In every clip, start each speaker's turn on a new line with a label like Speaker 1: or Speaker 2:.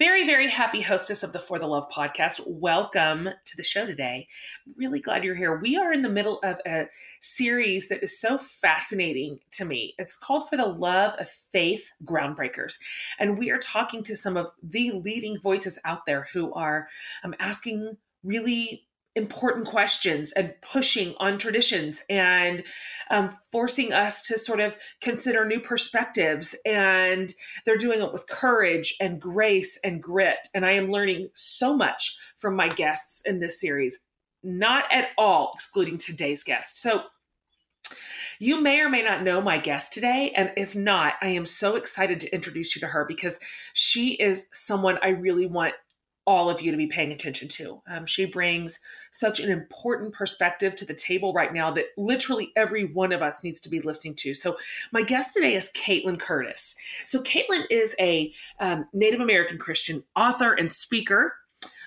Speaker 1: very, very happy hostess of the For the Love podcast. Welcome to the show today. Really glad you're here. We are in the middle of a series that is so fascinating to me. It's called For the Love of Faith Groundbreakers. And we are talking to some of the leading voices out there who are um, asking really important questions and pushing on traditions and um, forcing us to sort of consider new perspectives. And they're doing it with courage and grace and grit. And I am learning so much from my guests in this series, not at all excluding today's guest. So, you may or may not know my guest today. And if not, I am so excited to introduce you to her because she is someone I really want all of you to be paying attention to. Um, she brings such an important perspective to the table right now that literally every one of us needs to be listening to. So, my guest today is Kaitlin Curtice. So, Caitlin is a um, Native American Christian author and speaker.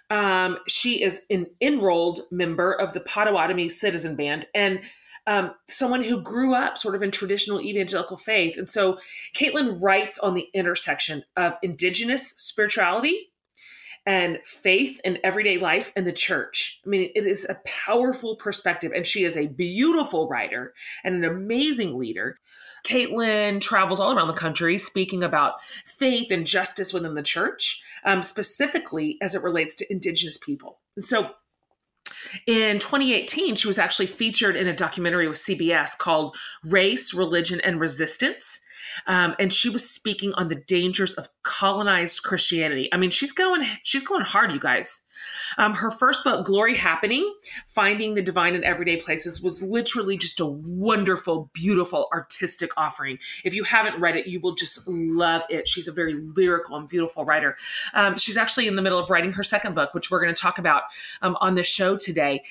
Speaker 1: Um, she is an enrolled member of the Potawatomi Citizen Band and um, someone who grew up sort of in traditional evangelical faith. And so, Caitlin writes on the intersection of indigenous spirituality and faith in everyday life and the church. I mean, it is a powerful perspective, and she is a beautiful writer and an amazing leader. Kaitlin travels all around the country speaking about faith and justice within the church, um, specifically as it relates to Indigenous people. And so in 2018, she was actually featured in a documentary with CBS called Race, Religion, and Resistance. Um, and she was speaking on the dangers of colonized Christianity. I mean, she's going she's going hard, you guys. Um, her first book, Glory Happening Finding the Divine in Everyday Places, was literally just a wonderful, beautiful artistic offering. If you haven't read it, you will just love it. She's a very lyrical and beautiful writer. Um, she's actually in the middle of writing her second book, which we're going to talk about um, on the show today.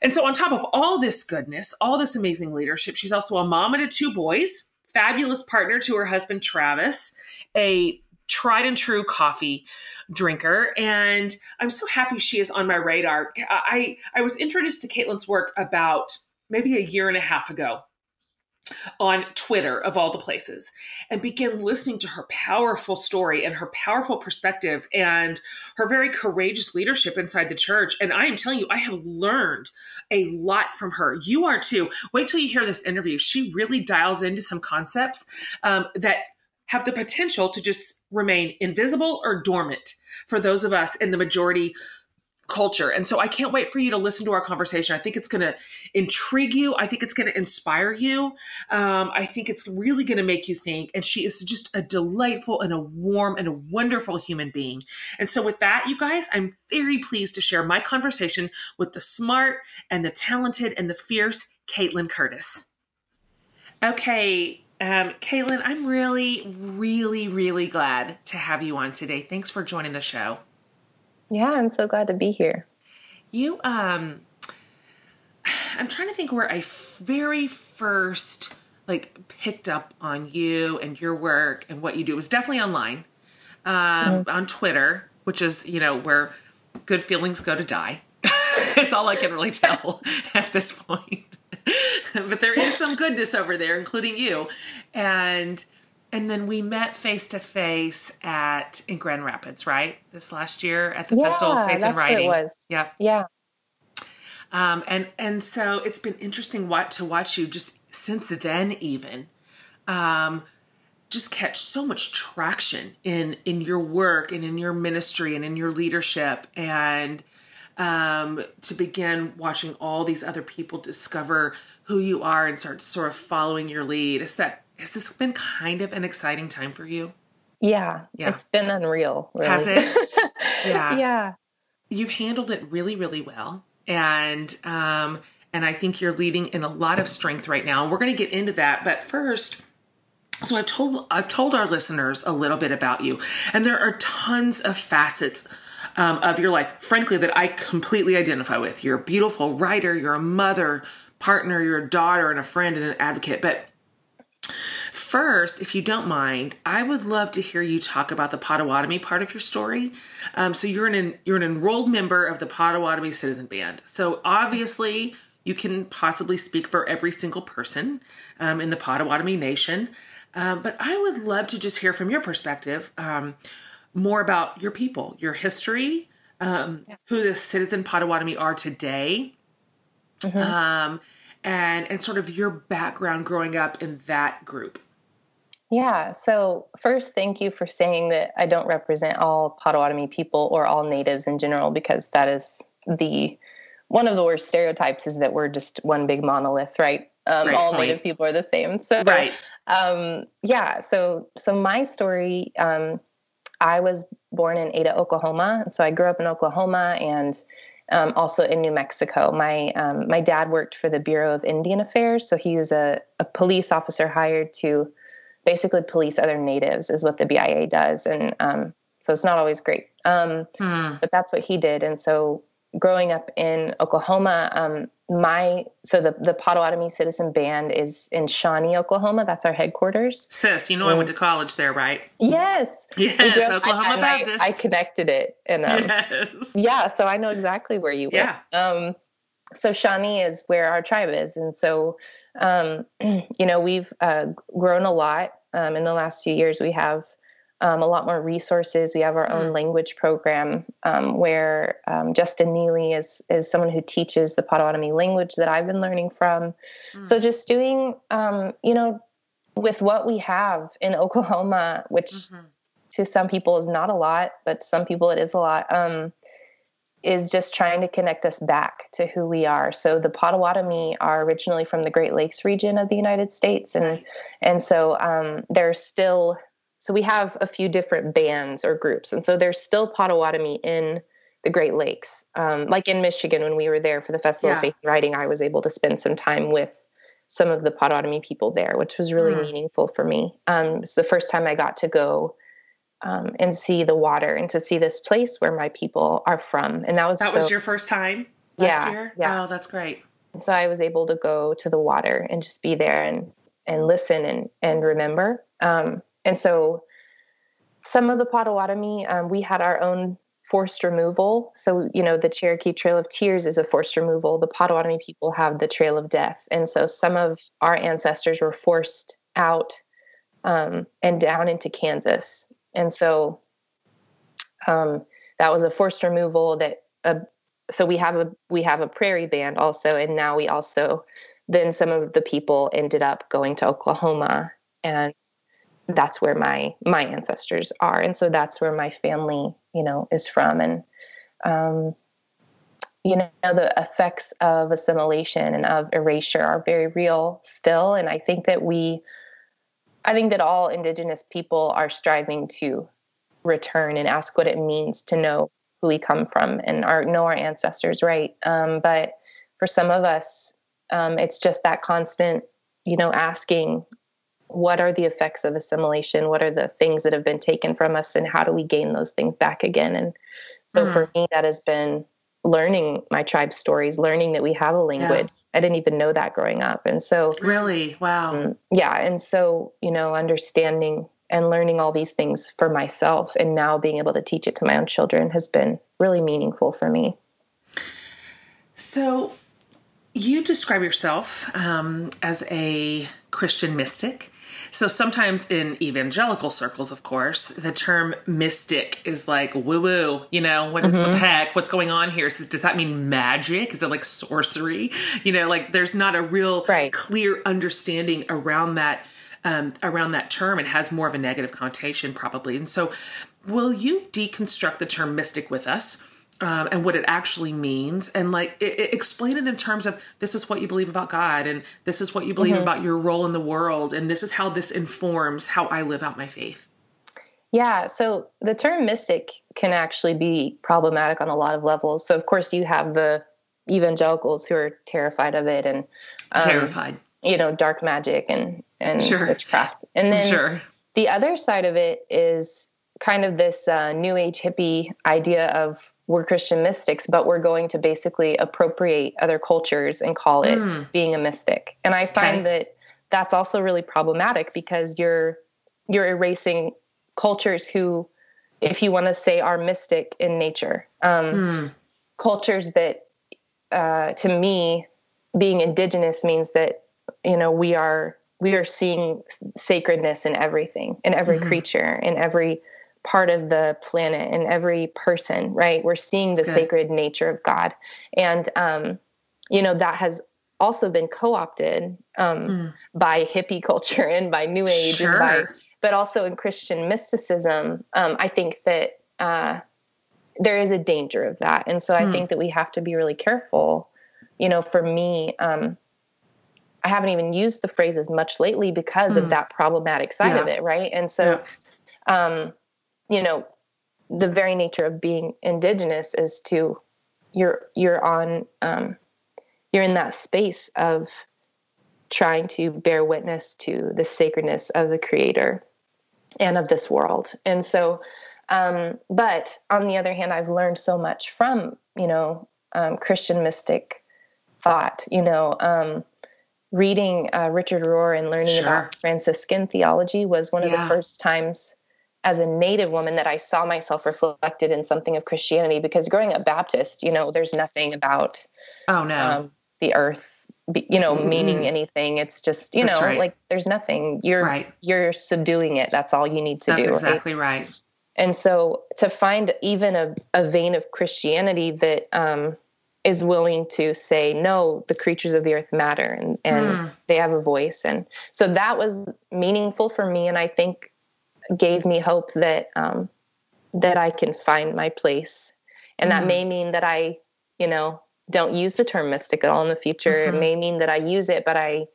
Speaker 1: And so, on top of all this goodness, all this amazing leadership, she's also a mom to two boys fabulous partner to her husband, Travis, a tried and true coffee drinker. And i'm so happy she is on my radar. I i was introduced to kaitlin's work about maybe a year and a half ago on Twitter, of all the places, and began listening to her powerful story and her powerful perspective and her very courageous leadership inside the church. And I am telling you, I have learned a lot from her. You are too. Wait till you hear this interview. She really dials into some concepts um, that have the potential to just remain invisible or dormant for those of us in the majority culture. And so I can't wait for you to listen to our conversation. I think it's going to intrigue you. I think it's going to inspire you. Um, I think it's really going to make you think. And she is just a delightful and a warm and a wonderful human being. And so, with that, you guys, I'm very pleased to share my conversation with the smart and the talented and the fierce Kaitlin Curtice. Okay. Um, Kaitlin, I'm really, really, really glad to have you on today. Thanks for joining the show.
Speaker 2: Yeah, I'm so glad to be here.
Speaker 1: You, um, I'm trying to think where I very first like picked up on you and your work and what you do. It was definitely online, um, mm-hmm. on Twitter, which is you know where good feelings go to die. it's all I can really tell at this point. but there is some goodness over there, including you, and and then we met face to face at in Grand Rapids, right? This last year at the yeah, Festival of Faith and Writing.
Speaker 2: What It was.
Speaker 1: Yeah.
Speaker 2: Yeah.
Speaker 1: Um, and and so it's been interesting what to watch you just since then even um, just catch so much traction in in your work and in your ministry and in your leadership and um, to begin watching all these other people discover who you are and start sort of following your lead. Is that has this been kind of an exciting time for you?
Speaker 2: Yeah, yeah. it's been unreal.
Speaker 1: Really. Has it?
Speaker 2: yeah. Yeah.
Speaker 1: You've handled it really, really well. And um, and I think you're leading in a lot of strength right now. We're going to get into that, but first, so I've told I've told our listeners a little bit about you, and there are tons of facets um, of your life, frankly, that I completely identify with. You're a beautiful writer. You're a mother, partner, you're a daughter and a friend and an advocate. But first, if you don't mind, I would love to hear you talk about the Potawatomi part of your story. Um, so you're an you're an enrolled member of the Potawatomi Citizen Band. So obviously, you can possibly speak for every single person um, in the Potawatomi Nation. Um, but I would love to just hear from your perspective um, more about your people, your history, um, yeah. who the Citizen Potawatomi are today, mm-hmm. Um, and and sort of your background growing up in that group.
Speaker 2: Yeah. So first, thank you for saying that I don't represent all Potawatomi people or all natives in general, because that is the one of the worst stereotypes is that we're just one big monolith, right? Um, all point. native people are the same. So, right. Um, yeah. So, so my story, um, I was born in Ada, Oklahoma. So I grew up in Oklahoma and um, also in New Mexico. My um, my dad worked for the Bureau of Indian Affairs, so he was a, a police officer hired to basically police other natives, is what the BIA does, and um, so it's not always great. Um, hmm. But that's what he did, and so growing up in Oklahoma, um, my so the the Potawatomi Citizen Band is in Shawnee, Oklahoma. That's our headquarters.
Speaker 1: Sis, you know I went to college there, right?
Speaker 2: Yes.
Speaker 1: Yes, Oklahoma Baptist.
Speaker 2: I, I, connected it, and um, yes. yeah, so I know exactly where you went. Yeah. Um, so Shawnee is where our tribe is, and so um, you know we've uh, grown a lot um, in the last few years. We have um, a lot more resources. We have our own mm. language program um, where um, Justin Neely is is someone who teaches the Potawatomi language that I've been learning from. Mm. So just doing, um, you know, with what we have in Oklahoma, which mm-hmm. to some people is not a lot, but some people it is a lot. Is just trying to connect us back to who we are. So the Potawatomi are originally from the Great Lakes region of the United States, and right. and so um, they're still so we have a few different bands or groups and so there's still potawatomi in the great lakes um, like in michigan when we were there for the festival yeah. of faith and writing i was able to spend some time with some of the potawatomi people there which was really mm. meaningful for me um, it's the first time i got to go um, and see the water and to see this place where my people are from and that was
Speaker 1: that so, was your first time last yeah, year yeah. oh that's great
Speaker 2: so i was able to go to the water and just be there and and listen and and remember um, and so some of the Potawatomi, um, we had our own forced removal. So, you know, the Cherokee Trail of Tears is a forced removal. The Potawatomi people have the Trail of Death. And so some of our ancestors were forced out um, and down into Kansas. And so um, that was a forced removal that, uh, so we have a, we have a prairie band also. And now we also, then some of the people ended up going to Oklahoma and that's where my my ancestors are and so that's where my family you know is from and um, you know the effects of assimilation and of erasure are very real still and i think that we i think that all indigenous people are striving to return and ask what it means to know who we come from and our know our ancestors right? Um, but for some of us um, it's just that constant you know asking what are the effects of assimilation? What are the things that have been taken from us? And how do we gain those things back again? And so mm. for me that has been learning my tribe stories learning that we have a language. Yeah. i didn't even know that growing up. And so
Speaker 1: really? Wow. um,
Speaker 2: yeah. And so you know understanding and learning all these things for myself and now being able to teach it to my own children has been really meaningful for me.
Speaker 1: So you describe yourself um, as a christian mystic so sometimes in evangelical circles, of course, the term mystic is like woo woo. You know what, mm-hmm. what, the heck? What's going on here? So does that mean magic? Is it like sorcery? You know, like there's not a real right. clear understanding around that um, around that term. It has more of a negative connotation, probably. And so, will you deconstruct the term mystic with us? Um, and what it actually means and like it, it, explain it in terms of this is what you believe about god and this is what you believe mm-hmm. about your role in the world and this is how this informs how i live out my faith
Speaker 2: yeah so the term mystic can actually be problematic on a lot of levels so of course you have the evangelicals who are terrified of it and
Speaker 1: um, terrified
Speaker 2: you know dark magic and and sure. witchcraft and then sure. the other side of it is kind of this uh, new age hippie idea of we're Christian mystics, but we're going to basically appropriate other cultures and call it mm. being a mystic. And I find okay. that that's also really problematic because you're you're erasing cultures who, if you want to say, are mystic in nature. Um, mm. Cultures that, uh, to me, being indigenous means that you know we are we are seeing sacredness in everything, in every mm-hmm. creature, in every part of the planet, and every person. Right? We're seeing the sacred nature of God, and um, you know that has also been co-opted um, mm. by hippie culture and by New Age sure. and by but also in Christian mysticism, um, I think that uh, there is a danger of that. And so I hmm. think that we have to be really careful. You know, for me, um, I haven't even used the phrase as much lately because of hmm. that problematic side yeah. of it, right? And so, yeah. um, you know, the very nature of being indigenous is to you're you're on um, you're in that space of trying to bear witness to the sacredness of the creator and of this world. And so, um, but on the other hand, I've learned so much from, you know, um, Christian mystic thought, you know, um, reading uh, Richard Rohr and learning sure. about Franciscan theology was one of yeah. the first times as a native woman that I saw myself reflected in something of Christianity because growing up Baptist, you know, there's nothing about
Speaker 1: oh no um,
Speaker 2: the earth you know mm-hmm. meaning anything it's just you that's know right. like there's nothing you're right. you're subduing it that's all you need to
Speaker 1: that's
Speaker 2: do
Speaker 1: exactly right? right
Speaker 2: and so to find even a, a vein of christianity that um, is willing to say no the creatures of the earth matter and and mm. they have a voice and so that was meaningful for me and i think gave me hope that um, that i can find my place and mm. that may mean that i you know don't use the term mystic at all in the future. Mm-hmm. It may mean that I use it, but I,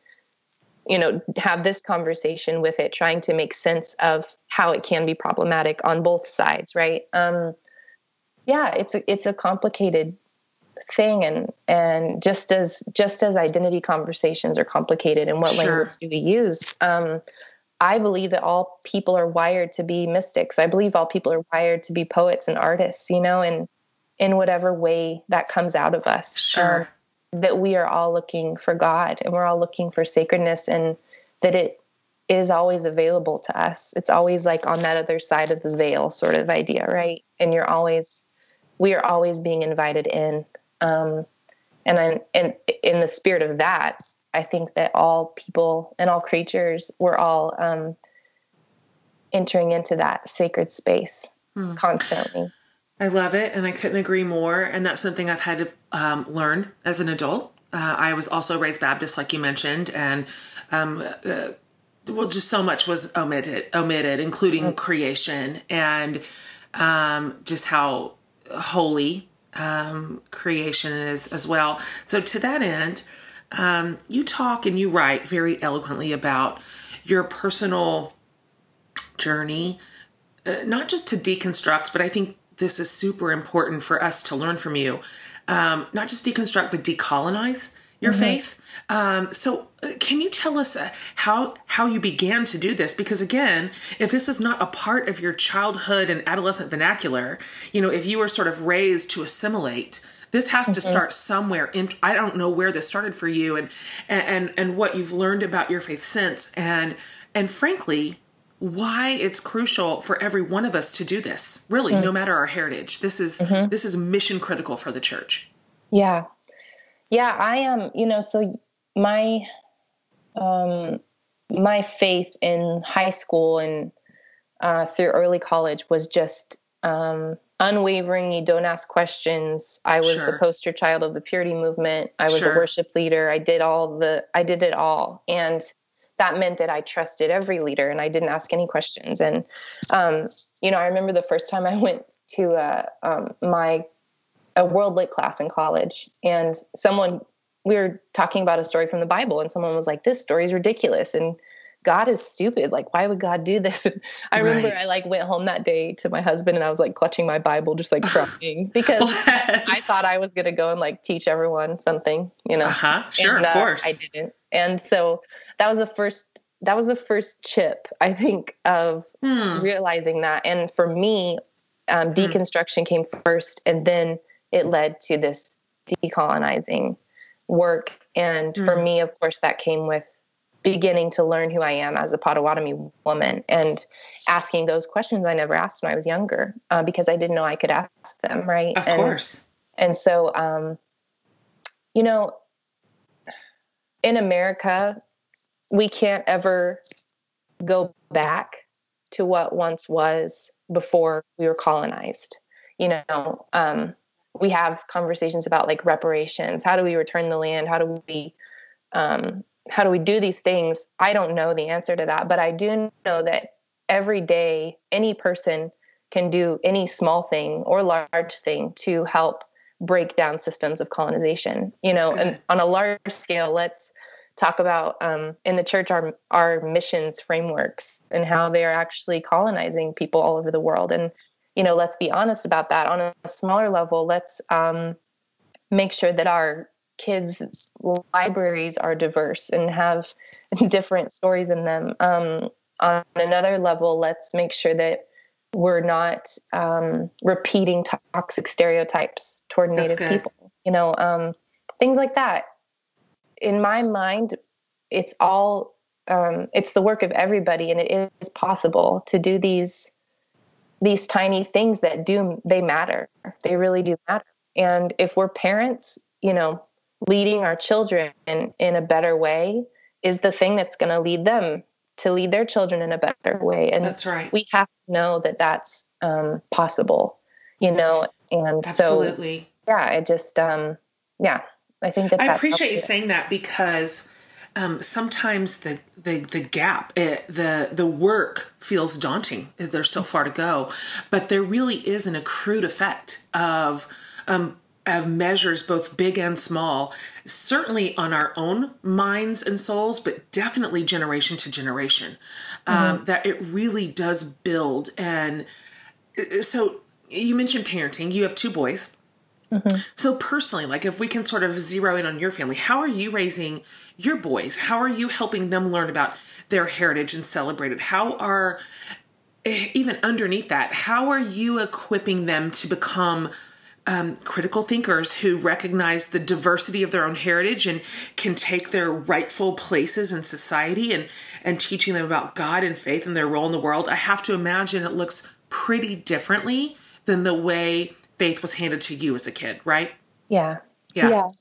Speaker 2: you know, have this conversation with it, trying to make sense of how it can be problematic on both sides, right? Um, yeah, it's a, it's a complicated thing, and and just as just as identity conversations are complicated, and what sure. language do we use? Um, I believe that all people are wired to be mystics. I believe all people are wired to be poets and artists, you know, and in whatever way that comes out of us.
Speaker 1: Sure.
Speaker 2: Um, that we are all looking for God and we're all looking for sacredness and that it is always available to us. It's always like on that other side of the veil sort of idea, right? And you're always, we are always being invited in. Um, and I, and in the spirit of that, I think that all people and all creatures, we're all um, entering into that sacred space mm. constantly.
Speaker 1: I love it, and I couldn't agree more. And that's something I've had to um, learn as an adult. Uh, I was also raised Baptist, like you mentioned, and um, uh, well, just so much was omitted, omitted, including mm-hmm. creation and um, just how holy um, creation is as well. So, to that end, um, you talk and you write very eloquently about your personal journey, uh, not just to deconstruct, but I think this is super important for us to learn from you. Um, not just deconstruct, but decolonize your mm-hmm. faith. Um, so, uh, can you tell us uh, how how you began to do this? Because again, if this is not a part of your childhood and adolescent vernacular, you know, if you were sort of raised to assimilate, this has mm-hmm. to start somewhere. In I don't know where this started for you, and and and what you've learned about your faith since, and and frankly, why it's crucial for every one of us to do this really mm. no matter our heritage this is mm-hmm. this is mission critical for the church
Speaker 2: yeah yeah i am um, you know so my um my faith in high school and uh, through early college was just um unwavering you don't ask questions i was sure. the poster child of the purity movement i was sure. a worship leader i did all the i did it all and that meant that I trusted every leader and I didn't ask any questions. And, um, you know, I remember the first time I went to uh, um, my a world lit class in college and someone we were talking about a story from the bible and someone was like this story is ridiculous and god is stupid like why would god do this i right. remember i like went home that day to my husband and i was like clutching my bible just like crying because i thought i was going to go and like teach everyone something you know
Speaker 1: uh-huh sure
Speaker 2: and,
Speaker 1: of uh, course
Speaker 2: i didn't and so that was the first that was the first chip i think of hmm. realizing that and for me um, hmm. deconstruction came first, and then it led to this decolonizing work. And mm. for me, of course, that came with beginning to learn who I am as a Potawatomi woman and asking those questions I never asked when I was younger uh, because I didn't know I could ask them, right?
Speaker 1: Of
Speaker 2: and,
Speaker 1: course.
Speaker 2: And so, um, you know, in America, we can't ever go back to what once was before we were colonized. You know, um, we have conversations about like reparations. How do we return the land? How do we um, how do we do these things? I don't know the answer to that, but I do know that every day any person can do any small thing or large thing to help break down systems of colonization. You know, and on a large scale, let's talk about um, in the church our our missions frameworks and how they are actually colonizing people all over the world. And you know, let's be honest about that. On a smaller level, let's um, make sure that our kids' libraries are diverse and have different stories in them. Um, on another level, let's make sure that we're not um, repeating toxic stereotypes toward Native people. You know, um, things like that. In my mind, it's all um, it's the work of everybody, and it is possible to do these these tiny things that do they matter. They really do matter. And if we're parents, you know, leading our children in, in a better way is the thing that's going to lead them to lead their children in a better way. And
Speaker 1: that's right.
Speaker 2: We have to know that that's um, possible, you know, and
Speaker 1: Absolutely.
Speaker 2: so, yeah, it just, um, yeah, I think that
Speaker 1: I appreciate you saying that because um, sometimes the the the gap, it, the the work feels daunting. There's so far to go, but there really is an accrued effect of um, of measures, both big and small, certainly on our own minds and souls, but definitely generation to generation. Um, mm-hmm. Um, that it really does build. And uh, so you mentioned parenting, you have two boys. Mm-hmm. So, personally, like if we can sort of zero in on your family, how are you raising your boys? How are you helping them learn about their heritage and celebrate it? How are, eh, even underneath that, how are you equipping them to become um, critical thinkers who recognize the diversity of their own heritage and can take their rightful places in society and and teaching them about God and faith and their role in the world. I have to imagine it looks pretty differently than the way faith was handed to you as a kid, right?
Speaker 2: Yeah. Yeah. Yeah.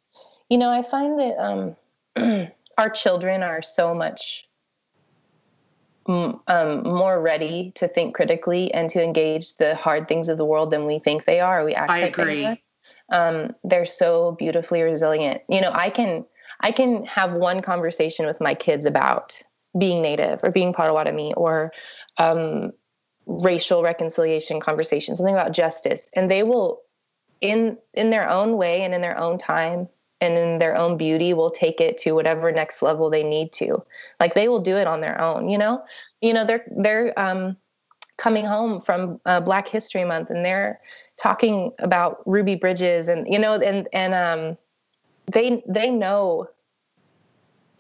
Speaker 2: You know, I find that um, our children are so much um, more ready to think critically and to engage the hard things of the world than we think they are. We act
Speaker 1: I
Speaker 2: like
Speaker 1: agree.
Speaker 2: They um, they're so beautifully resilient. You know, I can I can have one conversation with my kids about being Native or being Potawatomi or um, racial reconciliation conversation, something about justice, and they will, in in their own way and in their own time, and in their own beauty will take it to whatever next level they need to. Like they will do it on their own you know? You know they're they're um, coming home from uh, black history month and they're talking about ruby bridges and you know and and um they they know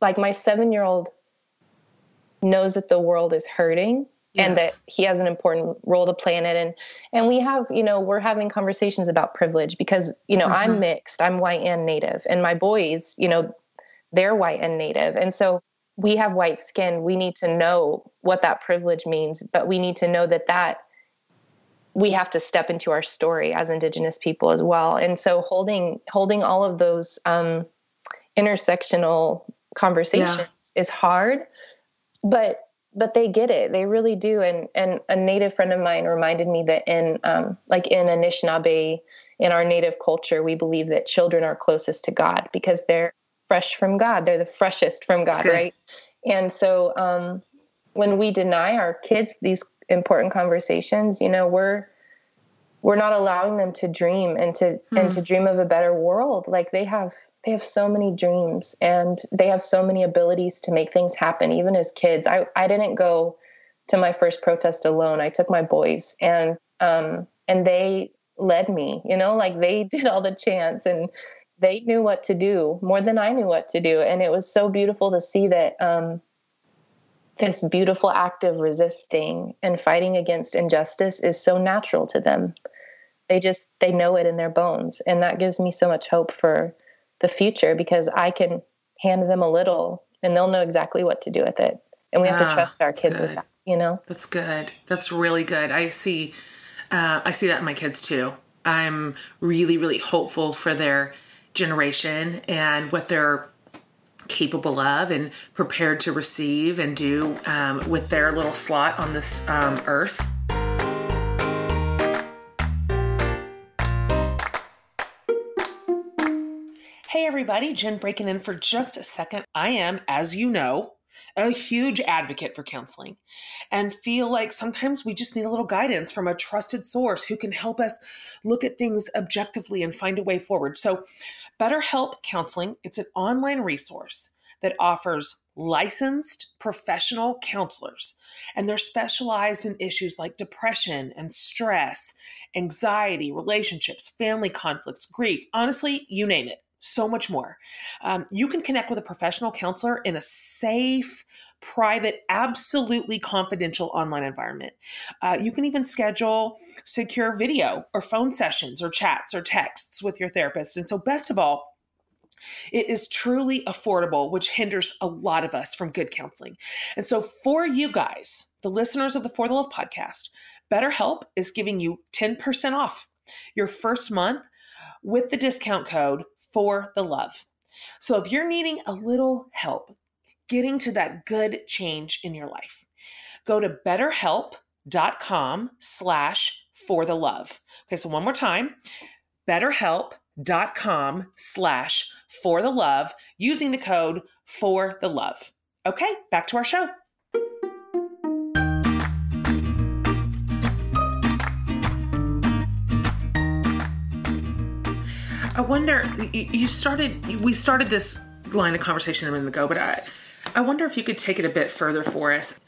Speaker 2: like my 7 year old knows that the world is hurting yes. and that he has an important role to play in it and and we have you know we're having conversations about privilege because you know mm-hmm. i'm mixed i'm white and native and my boys you know they're white and native and so we have white skin we need to know what that privilege means but we need to know that that we have to step into our story as indigenous people as well and so holding holding all of those um, intersectional conversations yeah. is hard but but they get it. They really do. And and a native friend of mine reminded me that in um, like in anishinaabe in our native culture we believe that children are closest to god because they're fresh from god. They're the freshest from god right? And so um, when we deny our kids these important conversations you know we're we're not allowing them to dream and to mm. and to hmm. dream of a better world. Like they have they have so many dreams and they have so many abilities to make things happen even as kids. I i didn't go to my first protest alone. I took my boys and um and they led me you know like they did all the chants and they knew what to do more than i knew what to do. And it was so beautiful to see that um this beautiful act of resisting and fighting against injustice is so natural to them. They just they know it in their bones. And that gives me so much hope for the future because I can hand them a little and they'll know exactly what to do with it. And we have to ah, trust our kids good. with that, you know?
Speaker 1: That's good. That's really good. I see uh, I see that in my kids too. I'm really, really hopeful for their generation and what they're capable of and prepared to receive and do um, with their little slot on this um, earth. Hey, everybody, Jen breaking in for just a second. I am, as you know, a huge advocate for counseling and feel like sometimes we just need a little guidance from a trusted source who can help us look at things objectively and find a way forward. So, BetterHelp Counseling, it's an online resource that offers licensed professional counselors and they're specialized in issues like depression and stress, anxiety, relationships, family conflicts, grief, honestly, you name it so much more. Um, you can connect with a professional counselor in a safe, private, absolutely confidential online environment. Uh, you can even schedule secure video or phone sessions or chats or texts with your therapist. And so, best of all, it is truly affordable, which hinders a lot of us from good counseling. And so, for you guys, the listeners of the For the Love podcast, BetterHelp is giving you 10% off your first month with the discount code for the love. So if you're needing a little help getting to that good change in your life, go to betterhelp.com slash for the love. Okay, so one more time, betterhelp.com slash for the love using the code for the love. Okay, back to our show. Wonder. You started. We started this line of conversation a minute ago, but I, I wonder if you could take it a bit further for us.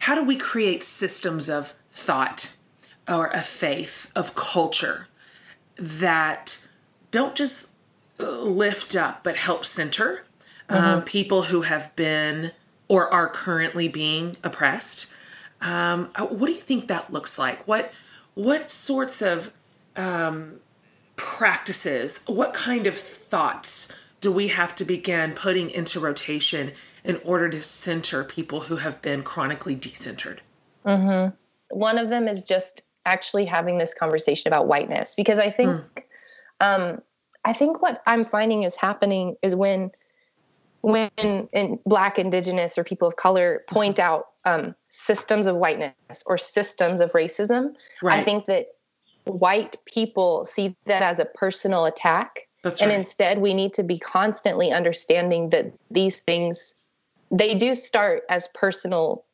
Speaker 1: How do we create systems of thought, or a faith, of culture that don't just lift up but help center um, mm-hmm. um, people who have been or are currently being oppressed? Um, uh, what do you think that looks like? What what sorts of um, practices, what kind of thoughts do we have to begin putting into rotation in order to center people who have been chronically decentered?
Speaker 2: Mm-hmm. One of them is just actually having this conversation about whiteness, because I think, mm. um, I think what I'm finding is happening is when, when in Black, Indigenous, or people of color point mm-hmm. out um, systems of whiteness or systems of racism, right. I think that white people see that as a personal attack. That's and right. instead, we need to be constantly understanding that these things, they do start as personal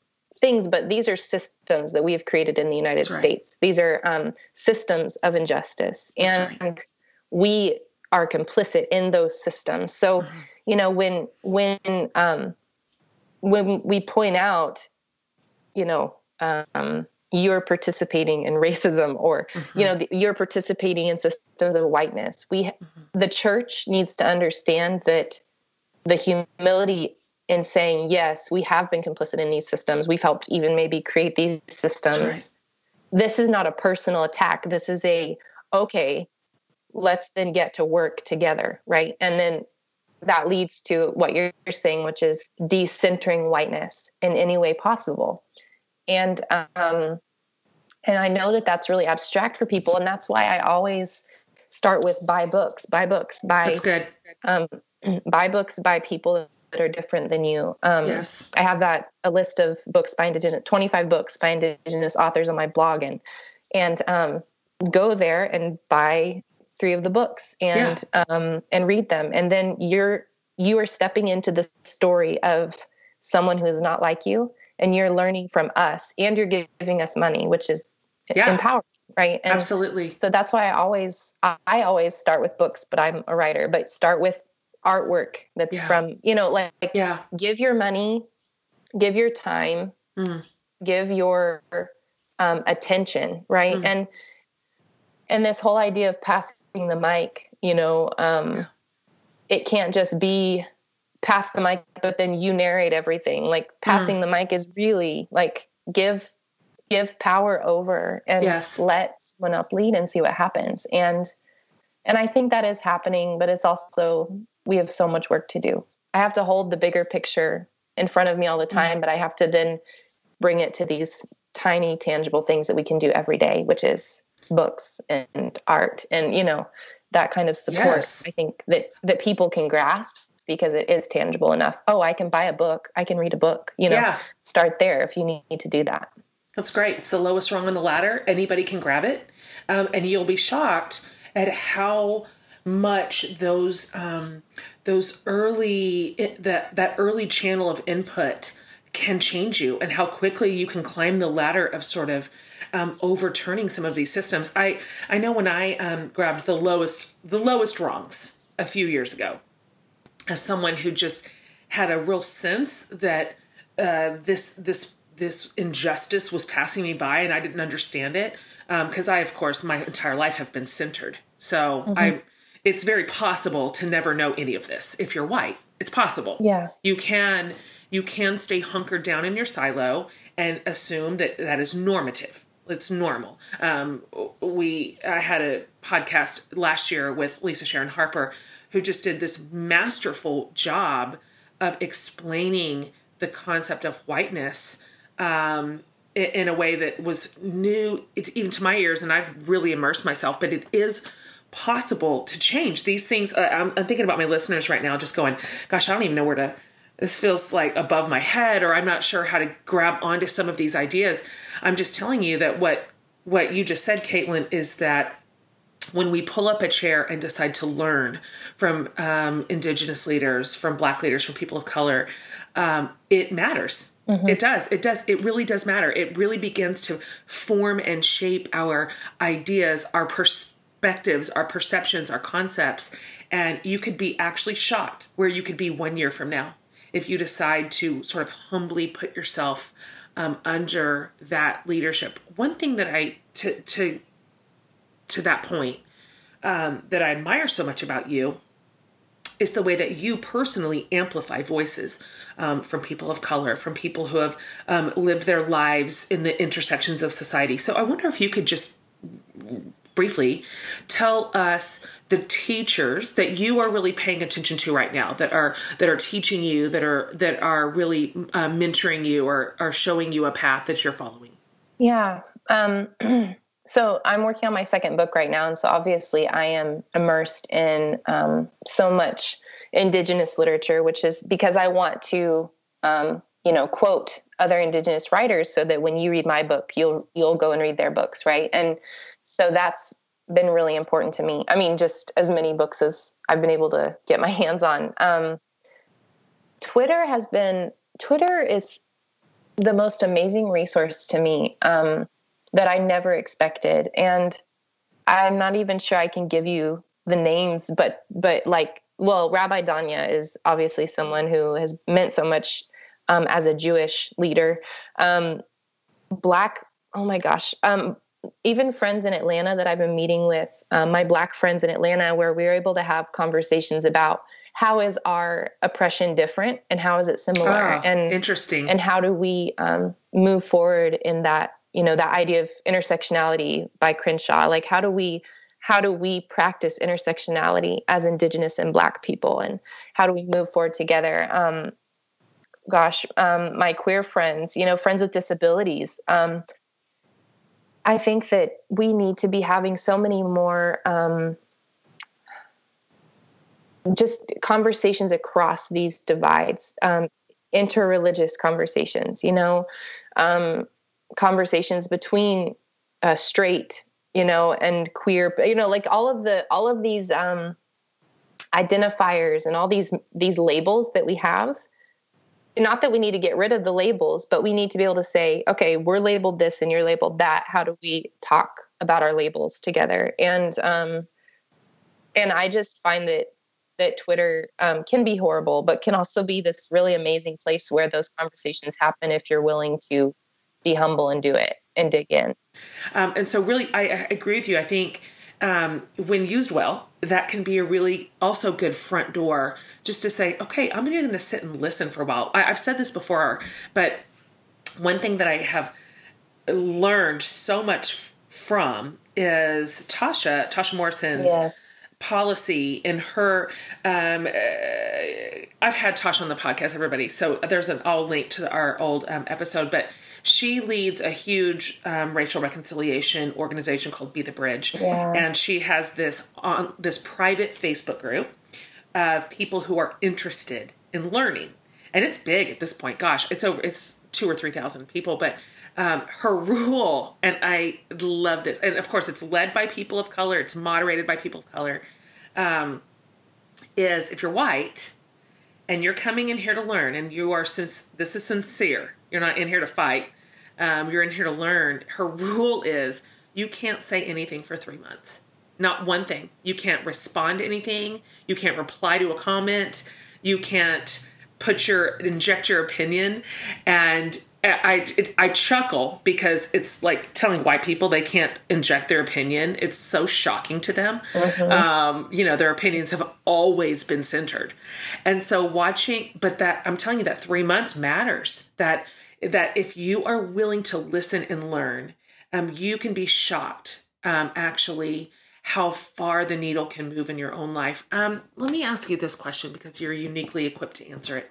Speaker 2: things, but these are systems that we have created in the United That's States. These are um, systems of injustice. That's and right. we are complicit in those systems. So, mm-hmm. you know, when, when, um, when we point out, you know, um, you're participating in racism or mm-hmm. you know mm-hmm. you're participating in systems of whiteness we mm-hmm. the church needs to understand that the humility in saying yes we have been complicit in these systems we've helped even maybe create these systems right. this is not a personal attack this is a okay let's then get to work together right and then that leads to what you're saying which is decentering whiteness in any way possible and um, and I know that that's really abstract for people, and that's why I always start with buy books, buy books, buy.
Speaker 1: That's good.
Speaker 2: Um, buy books by people that are different than you. Um,
Speaker 1: yes.
Speaker 2: I have that a list of books by indigenous, twenty five books by indigenous authors on my blog, and and um, go there and buy three of the books and yeah. um, and read them, and then you're you are stepping into the story of someone who is not like you and you're learning from us and you're giving us money which is yeah. empowering right
Speaker 1: and absolutely
Speaker 2: so that's why i always i always start with books but i'm a writer but start with artwork that's yeah. from you know like
Speaker 1: yeah
Speaker 2: give your money give your time mm. give your um, attention right mm. and and this whole idea of passing the mic you know um, yeah. it can't just be pass the mic, but then you narrate everything. Like passing mm. the mic is really like give give power over and yes. let someone else lead and see what happens. And and I think that is happening, but it's also we have so much work to do. I have to hold the bigger picture in front of me all the mm. time, mm. but I have to then bring it to these tiny tangible things that we can do every day, which is books and art and you know that kind of support yes. i think that that people can grasp because it is tangible enough. Oh i can buy a book. I can read a book you know. Yeah. start there if you need to do that.
Speaker 1: That's great. It's the lowest rung on the ladder. Anybody can grab it. Um, and you'll be shocked at how much those um, those early that that early channel of input can change you and how quickly you can climb the ladder of sort of um, overturning some of these systems. I I know when I um, grabbed the lowest the lowest rungs a few years ago, as someone who just had a real sense that uh, this this this injustice was passing me by and I didn't understand it because um, I of course my entire life have been centered. So mm-hmm. I it's very possible to never know any of this if you're white. It's possible.
Speaker 2: Yeah.
Speaker 1: You can you can stay hunkered down in your silo and assume that that is normative it's normal. Um, we I had a podcast last year with Lisa Sharon Harper, who just did this masterful job of explaining the concept of whiteness um, in, a way that was new, it's even to my ears, and I've really immersed myself. But it is possible to change these things. Uh, I'm, I'm thinking about my listeners right now, just going, "Gosh, I don't even know where to." This feels like above my head, or I'm not sure how to grab onto some of these ideas I'm just telling you that what what you just said, Kaitlin, is that when we pull up a chair and decide to learn from um, indigenous leaders, from black leaders, from people of color, um, it matters. Mm-hmm. It does. It does. It really does matter. It really begins to form and shape our ideas, our perspectives, our perceptions, our concepts. And you could be actually shocked where you could be one year from now if you decide to sort of humbly put yourself um, under that leadership. One thing that I to to to that point um, that I admire so much about you is the way that you personally amplify voices um, from people of color, from people who have um, lived their lives in the intersections of society. So I wonder if you could just briefly tell us the teachers that you are really paying attention to right now that are that are teaching you that are that are really uh, mentoring you or are showing you a path that you're following
Speaker 2: yeah um, so i'm working on my second book right now and so obviously i am immersed in um, so much indigenous literature which is because i want to um, you know quote other indigenous writers so that when you read my book you'll you'll go and read their books right and so that's been really important to me. I mean, just as many books as I've been able to get my hands on. Um, Twitter has been, Twitter is the most amazing resource to me um, that I never expected. And I'm not even sure I can give you the names, but, but like, well, Rabbi Danya is obviously someone who has meant so much um, as a Jewish leader. Um, black, oh my gosh, um, even friends in Atlanta that I've been meeting with, um, my Black friends in Atlanta, where we are able to have conversations about how is our oppression different and how is it similar,
Speaker 1: oh, and interesting,
Speaker 2: and how do we um, move forward in that you know that idea of intersectionality by Crenshaw, like how do we how do we practice intersectionality as Indigenous and Black people, and how do we move forward together? Um, gosh, um, my queer friends, you know, friends with disabilities. Um, I think that we need to be having so many more um, just conversations across these divides, um, interreligious conversations, you know, um, conversations between uh, straight, you know, and queer, you know, like all of the all of these um, identifiers and all these these labels that we have not that we need to get rid of the labels, but we need to be able to say, okay, we're labeled this and you're labeled that. How do we talk about our labels together? And um, and I just find that that Twitter um, can be horrible, but can also be this really amazing place where those conversations happen if you're willing to be humble and do it and dig in.
Speaker 1: Um, and so, really, I, I agree with you. I think um, when used well, that can be a really also good front door just to say, okay, I'm going to sit and listen for a while. I, I've said this before, but one thing that I have learned so much f- from is Tasha, Tasha Morrison's
Speaker 2: Yeah.
Speaker 1: policy in her um uh, i've had tasha on the podcast everybody so there's an i'll link to our old um, episode but she leads a huge um, racial reconciliation organization called be the bridge.
Speaker 2: Yeah.
Speaker 1: and she has this on this private facebook group of people who are interested in learning. And it's big at this point. Gosh it's over it's two or three thousand people but um, her rule and i love this and of course it's led by people of color it's moderated by people of color um, is if you're white and you're coming in here to learn and you are since this is sincere you're not in here to fight um, you're in here to learn her rule is you can't say anything for three months not one thing you can't respond to anything you can't reply to a comment you can't put your inject your opinion and I, it, I chuckle because it's like telling white people they can't inject their opinion. It's so shocking to them. Um, you know, their opinions have always been centered. And so watching, but that I'm telling you that three months matters. That that if you are willing to listen and learn, um, you can be shocked um, actually how far the needle can move in your own life. Um, let me ask you this question because you're uniquely equipped to answer it.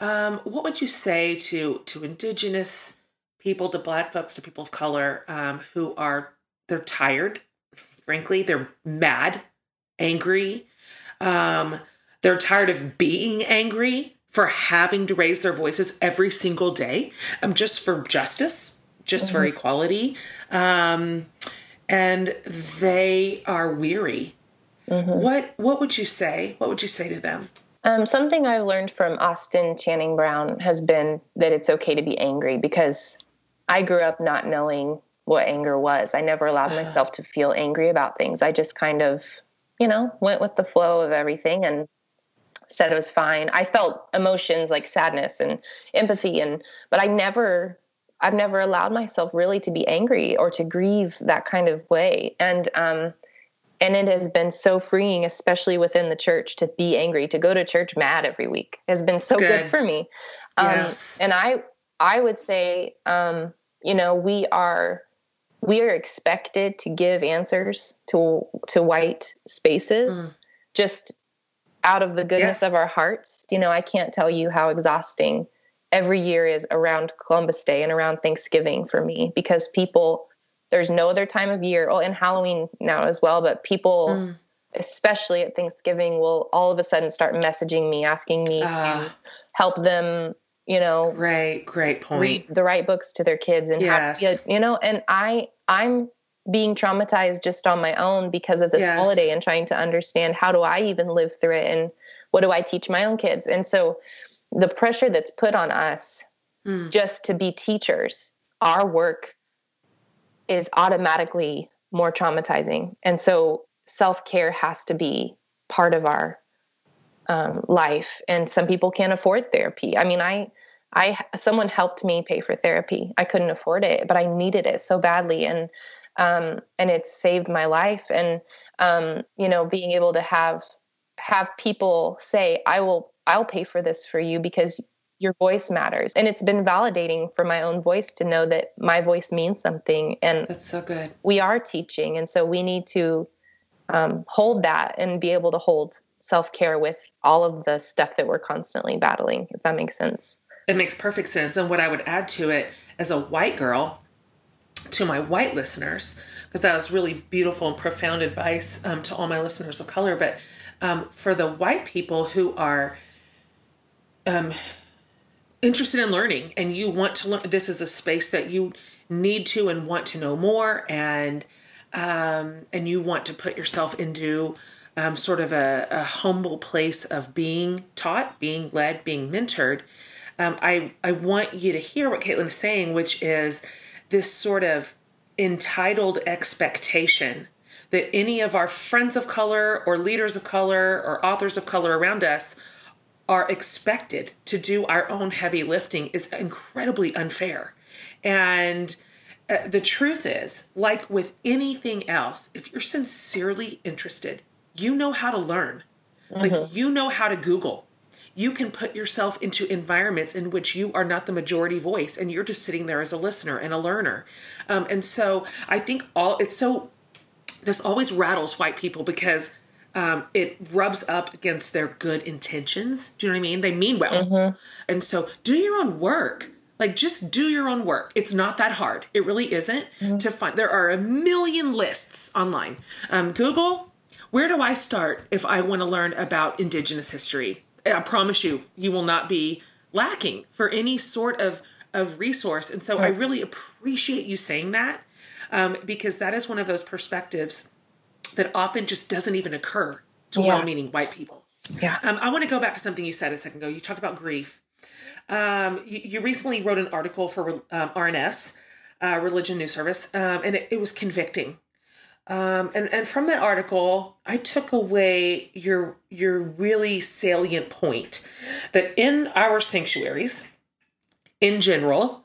Speaker 1: Um, what would you say to to indigenous people, to black folks, to people of color um, who are they're tired, frankly, they're mad, angry, um, they're tired of being angry for having to raise their voices every single day, um, just for justice, just for equality, um, and they are weary. What what would you say? What would you say to them?
Speaker 2: Um, something I've learned from Austin Channing Brown has been that it's okay to be angry because I grew up not knowing what anger was. I never allowed myself to feel angry about things. I just kind of, you know, went with the flow of everything and said it was fine. I felt emotions like sadness and empathy and but I never I've never allowed myself really to be angry or to grieve that kind of way. And um and it has been so freeing especially within the church to be angry to go to church mad every week has been so good,
Speaker 1: Good.
Speaker 2: for me um,
Speaker 1: Yes.
Speaker 2: and i i would say um, you know we are we are expected to give answers to to white spaces just out of the goodness
Speaker 1: Yes.
Speaker 2: of our hearts you know i can't tell you how exhausting every year is around columbus day and around thanksgiving for me because people there's no other time of year well and halloween now as well but people
Speaker 1: Mm.
Speaker 2: especially at thanksgiving will all of a sudden start messaging me asking me to
Speaker 1: Ah.
Speaker 2: help them you know
Speaker 1: right, great point.
Speaker 2: read the right books to their kids and
Speaker 1: Yes.
Speaker 2: how you know and i i'm being traumatized just on my own because of this
Speaker 1: Yes.
Speaker 2: holiday and trying to understand how do i even live through it and what do i teach my own kids? And so the pressure that's put on us
Speaker 1: Mm.
Speaker 2: just to be teachers our work is automatically more traumatizing. And so self-care has to be part of our um, life and some people can't afford therapy. I mean i i someone helped me pay for therapy. I couldn't afford it but i needed it so badly. And um, and it saved my life and um, you know being able to have have people say i will i'll pay for this for you because your voice matters and it's been validating for my own voice to know that my voice means something and
Speaker 1: That's so good.
Speaker 2: we are teaching and so we need to um, hold that and be able to hold self-care with all of the stuff that we're constantly battling if that makes sense
Speaker 1: It makes perfect sense. And what I would add to it as a white girl, to my white listeners, because that was really beautiful and profound advice um, to all my listeners of color. But um, for the white people who are um, interested in learning and you want to learn, this is a space that you need to and want to know more, and um, and you want to put yourself into um, sort of a, a humble place of being taught, being led, being mentored. Um, I I want you to hear what Kaitlin is saying, which is this sort of entitled expectation that any of our friends of color or leaders of color or authors of color around us are expected to do our own heavy lifting is incredibly unfair. And uh, the truth is, like with anything else, if you're sincerely interested, you know how to learn. Like
Speaker 2: Mm-hmm.
Speaker 1: you know how to Google. You can put yourself into environments in which you are not the majority voice and you're just sitting there as a listener and a learner. Um, and so I think all it's so this always rattles white people because um, it rubs up against their good intentions. Do you know what I mean? They mean well. And so do your own work. Like just do your own work. It's not that hard. It really isn't to find. There are a million lists online. Um, Google, where do I start if I want to learn about Indigenous history? I promise you, you will not be lacking for any sort of of resource. And so I really appreciate you saying that um, because that is one of those perspectives that often just doesn't even occur to
Speaker 2: Yeah.
Speaker 1: well-meaning white people.
Speaker 2: Yeah.
Speaker 1: Um, I want to go back to something you said a second ago. You talked about grief. Um, you, you recently wrote an article for um, RNS, uh, Religion News Service, um, and it, it was convicting. Um, and and from that article, I took away your your really salient point that in our sanctuaries, in general,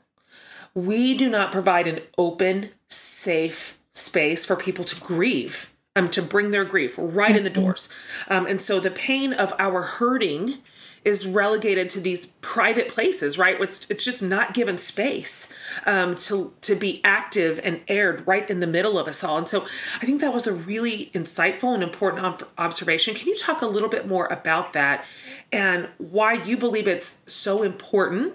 Speaker 1: we do not provide an open, safe space for people to grieve, um, to bring their grief right in the doors. Um, and so the pain of our hurting is relegated to these private places, right? It's, it's just not given space um, to to be active and aired right in the middle of us all. And so I think that was a really insightful and important observation. Can you talk a little bit more about that and why you believe it's so important?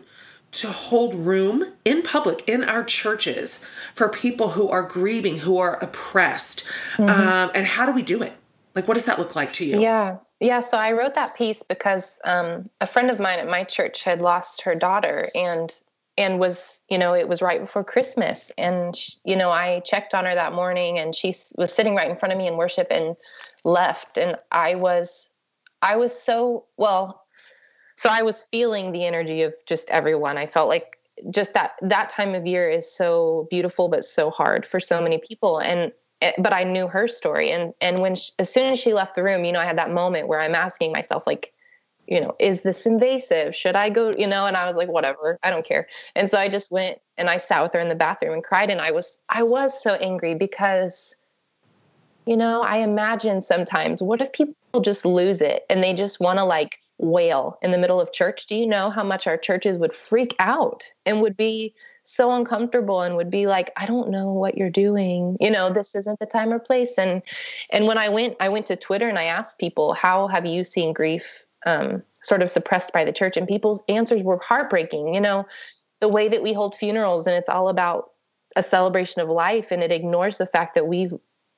Speaker 1: to hold room in public in our churches for people who are grieving, who are oppressed. Um, and how do we do it? Like, what does that look like to you?
Speaker 2: Yeah. Yeah. So I wrote that piece because um, a friend of mine at my church had lost her daughter and and was you know it was right before christmas. And sh you know i checked on her that morning and she was sitting right in front of me in worship and left. And i was i was so well so i was feeling the energy of just everyone. I felt like just that that time of year is so beautiful but so hard for so many people. And Eh, but i knew her story. And and when she, as soon as she left the room you know i had that moment where i'm asking myself like you know is this invasive? Should i go you know? And i was like whatever i don't care. And so i just went and i sat with her in the bathroom and cried. And i was i was so angry because you know i imagine sometimes what if people just lose it and they just want to like wail in the middle of church? Do you know how much our churches would freak out and would be so uncomfortable and would be like i don't know what you're doing. You know this isn't the time or place. And and when i went i went to twitter and i asked people how have you seen grief um, sort of suppressed by the church? And people's answers were heartbreaking you know the way that we hold funerals and it's all about a celebration of life and it ignores the fact that we've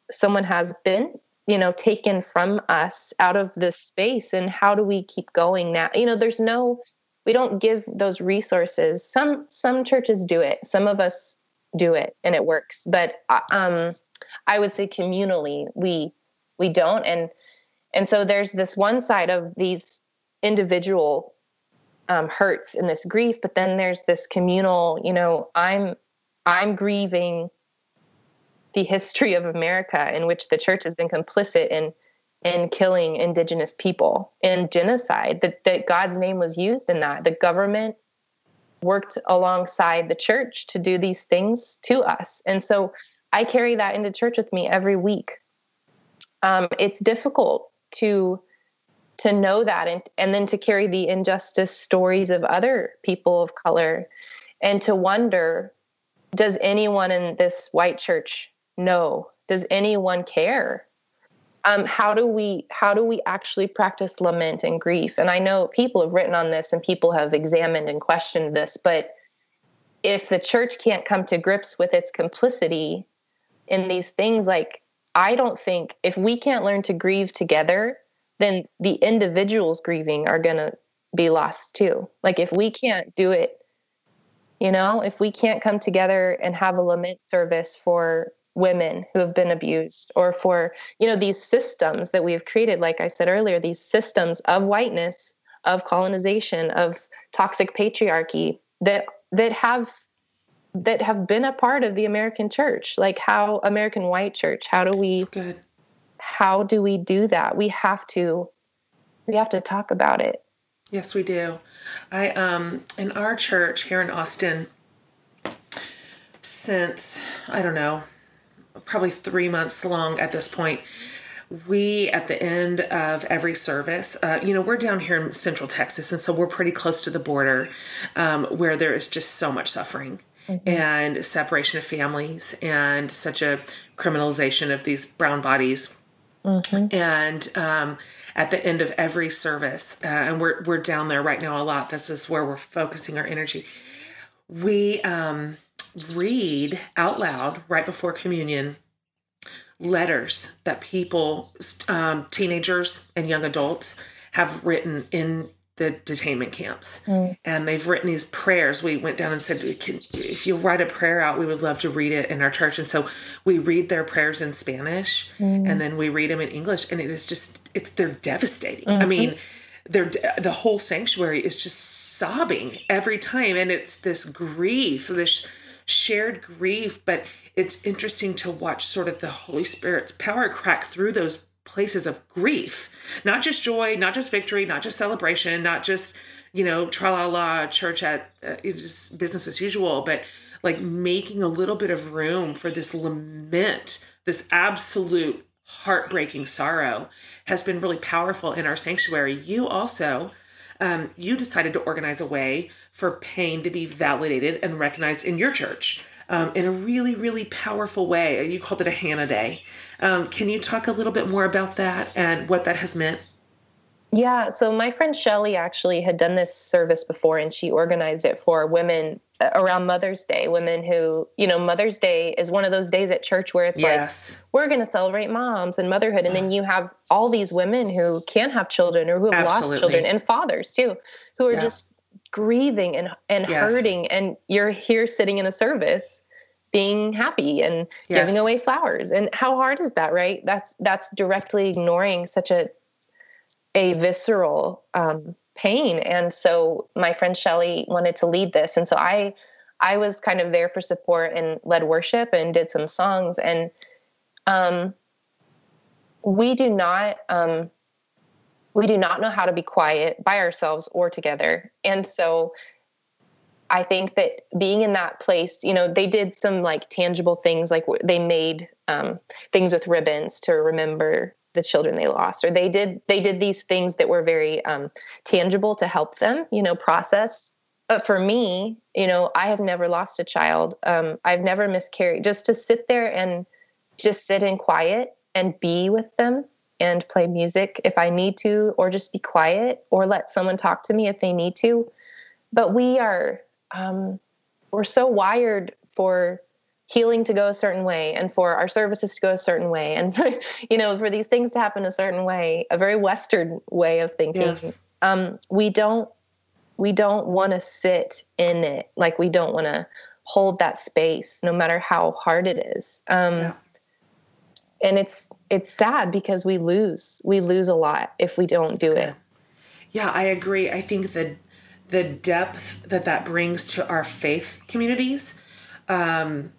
Speaker 2: someone has been you know taken from us out of this space and how do we keep going now? You know there's no we don't give those resources. Some some churches do it. Some of us do it and it works. But uh, um i would say communally we we don't. And and so there's this one side of these individual um, hurts and this grief but then there's this communal you know i'm i'm grieving the history of america in which the church has been complicit in in killing indigenous people. And genocide that, that god's name was used in that. The government worked alongside the church to do these things to us. And so i carry that into church with me every week. Um, it's difficult to to know that and and then to carry the injustice stories of other people of color and to wonder does anyone in this white church know? Does anyone care um, how do we how do we actually practice lament and grief? And i know people have written on this and people have examined and questioned this but if the church can't come to grips with its complicity in these things like i don't think if we can't learn to grieve together then the individuals grieving are going to be lost too. Like if we can't do it you know if we can't come together and have a lament service for women who have been abused or for you know these systems that we've created like i said earlier these systems of whiteness of colonization of toxic patriarchy that that have that have been a part of the american church like how american white church how do we how do we do that we have to we have to talk about it
Speaker 1: Yes, we do. I um in our church here in Austin. since I don't know, probably three months long at this point. We, at the end of every service, uh, you know, we're down here in Central Texas, and so we're pretty close to the border um, where there is just so much suffering. Mm-hmm. and separation of families and such a criminalization of these brown bodies. Mm-hmm. And um, at the end of every service, uh, and we're we're down there right now a lot. This is where we're focusing our energy. We um, read out loud right before communion letters that people, um, teenagers and young adults, have written in the detainment camps. Mm. And they've written these prayers. We went down and said, if you write a prayer out, we would love to read it in our church. And so we read their prayers in Spanish mm. and then we read them in English. And it is just, it's, they're devastating. Mm-hmm. I mean, they're, the whole sanctuary is just sobbing every time. And it's this grief, this shared grief. But it's interesting to watch sort of the Holy Spirit's power crack through those places of grief, not just joy, not just victory, not just celebration, not just, you know, tra la la church at uh, just business as usual, but like making a little bit of room for this lament, this absolute heartbreaking sorrow has been really powerful in our sanctuary. You also, um, you decided to organize a way for pain to be validated and recognized in your church um, in a really, really powerful way. You called it a Hannah Day. Um, can you talk a little bit more about that and what that has meant?
Speaker 2: Yeah, so my friend Shelly actually had done this service before and she organized it for women uh, around Mother's Day. Women who, you know, Mother's Day is one of those days at church where it's yes. like, we're going to celebrate moms and motherhood. And then you have all these women who can't have children or who have Absolutely. lost children and fathers too, who are yeah. just grieving and, and yes. hurting. And you're here sitting in a service being happy and yes. giving away flowers and how hard is that right that's that's directly ignoring such a a visceral um, pain. And so my friend shelly wanted to lead this. And so i i was kind of there for support and led worship and did some songs. And um we do not um we do not know how to be quiet by ourselves or together. And so I think that being in that place, you know, they did some like tangible things, like they made um, things with ribbons to remember the children they lost, or they did they did these things that were very um, tangible to help them, you know, process. But for me, you know, I have never lost a child. Um, I've never miscarried. Just to sit there and just sit in quiet and be with them and play music if I need to, or just be quiet, or let someone talk to me if they need to. But we are um, we're so wired for healing to go a certain way and for our services to go a certain way and for, you know for these things to happen a certain way a very western way of thinking. Yes. um, we don't we don't want to sit in it. Like we don't want to hold that space no matter how hard it is. Um, yeah. and it's it's sad because we lose we lose a lot if we don't do it.
Speaker 1: yeah i agree. I think the the depth that that brings to our faith communities um,